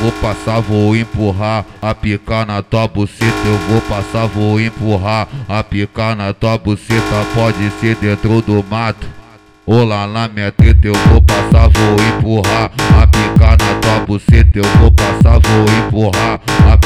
Vou passar, vou empurrar, a na tua buceta. Eu vou passar, vou empurrar, a na tua buceta. Pode ser dentro do mato. Ou lá na minha treta eu vou passar, vou empurrar, a na tua buceta. Eu vou passar, vou empurrar,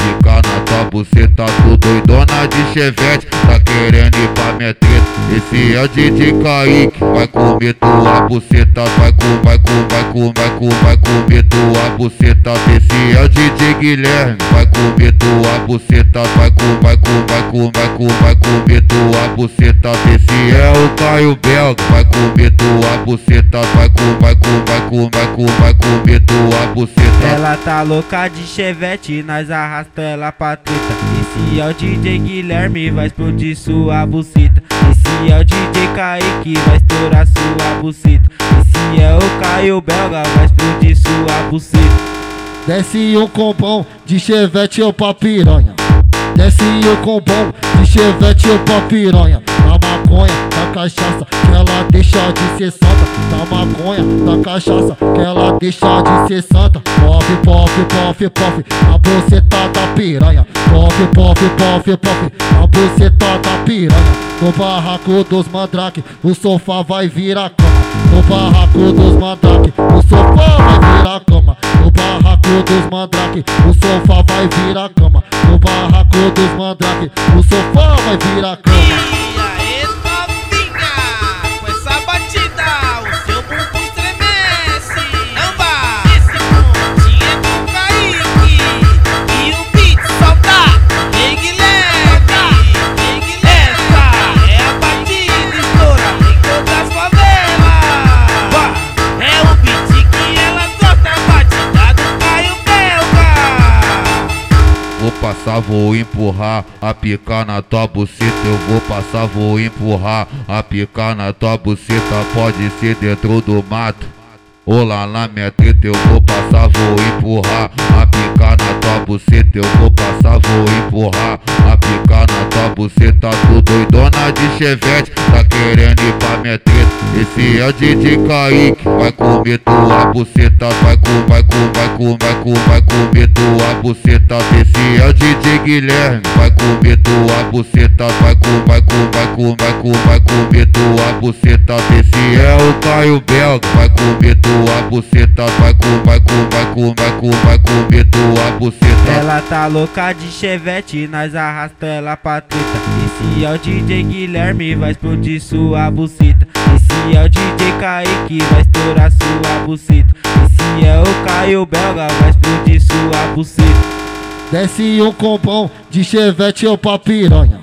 a picar na tua buceta. Tu doidona de chevette, tá querendo ir pra minha treta. Esse é o DJ Kaique, vai comer tua buceta, vai com, vai com, vai com, vai com, vai comer tua buceta. Esse é o DJ Guilherme, vai comer tua buceta, vai com, vai com, vai com, vai com, vai comer tua buceta. Esse é o Caio Belga, vai comer tua buceta, vai com, vai com, vai com, vai com, vai comer tua buceta. Ela tá louca de chevette, nós arrasta ela pra treta. Esse é o DJ Guilherme, vai explodir sua buceta. Esse é o DJ Kaique, vai estourar sua buceta. Esse é o Caio Belga, vai explodir sua buceta. Desce o compão de chevette eu pra piranha. Desce o compão de chevette eu pra piranha. Da maconha, cachaça, que ela deixa de ser santa. Da maconha, da cachaça, que ela deixa de ser santa. Pop, pop, pop, pop, a buceta da piranha. Pop, pop, pop, pop, a buceta da piranha. No barraco dos mandrake, o sofá vai virar cama. No barraco dos mandrake, o sofá vai virar cama. No barraco dos mandrake, o sofá vai virar cama. No barraco dos mandrake, o sofá vai virar cama. Vou passar, vou empurrar, a na tua buceta. Eu vou passar, vou empurrar, a na tua buceta. Pode ser dentro do mato. Ou lá minha treta eu vou passar, vou empurrar, a na tua buceta. Eu vou passar, vou empurrar, a na tua buceta. Tu doidona de chevette, tá querendo ir pra minha treta. Esse é o DJ Kaique, vai comer tua buceta, vai com, vai com, vai com, vai com, vai comer tua buceta. Esse é o DJ Guilherme, vai comer tua buceta, vai com, vai com, vai com, vai com, vai comer tua buceta. Esse é o Caio Belga, vai comer tua buceta, vai com, vai com, vai com, vai com, vai comer tua buceta. Ela tá louca de chevette, nós arrasta ela pra treta. Esse é o DJ Guilherme, vai explodir sua buceta. Esse é o DJ Kaique, vai estourar sua buceta. Esse é o Caio Belga, vai explodir sua buceta. Desce o compão de chevette eu pra piranha.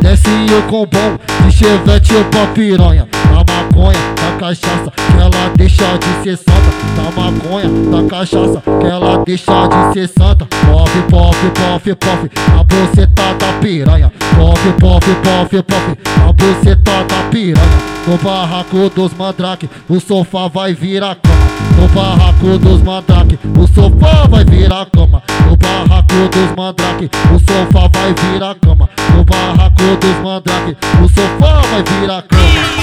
Desce o compão de chevette eu pra piranha. Da maconha, da cachaça, que ela deixa de ser santa. Da maconha, da cachaça, que ela deixa de ser santa. Pop, pop, pop, pop, a buceta da piranha. Pop, pop, pop, pop, a buceta da piranha. No barraco dos mandrake, o sofá vai virar cama. No barraco dos mandrake, o sofá vai virar cama. No barraco dos mandrake, o sofá vai virar cama. No barraco dos mandrake, o sofá vai virar cama.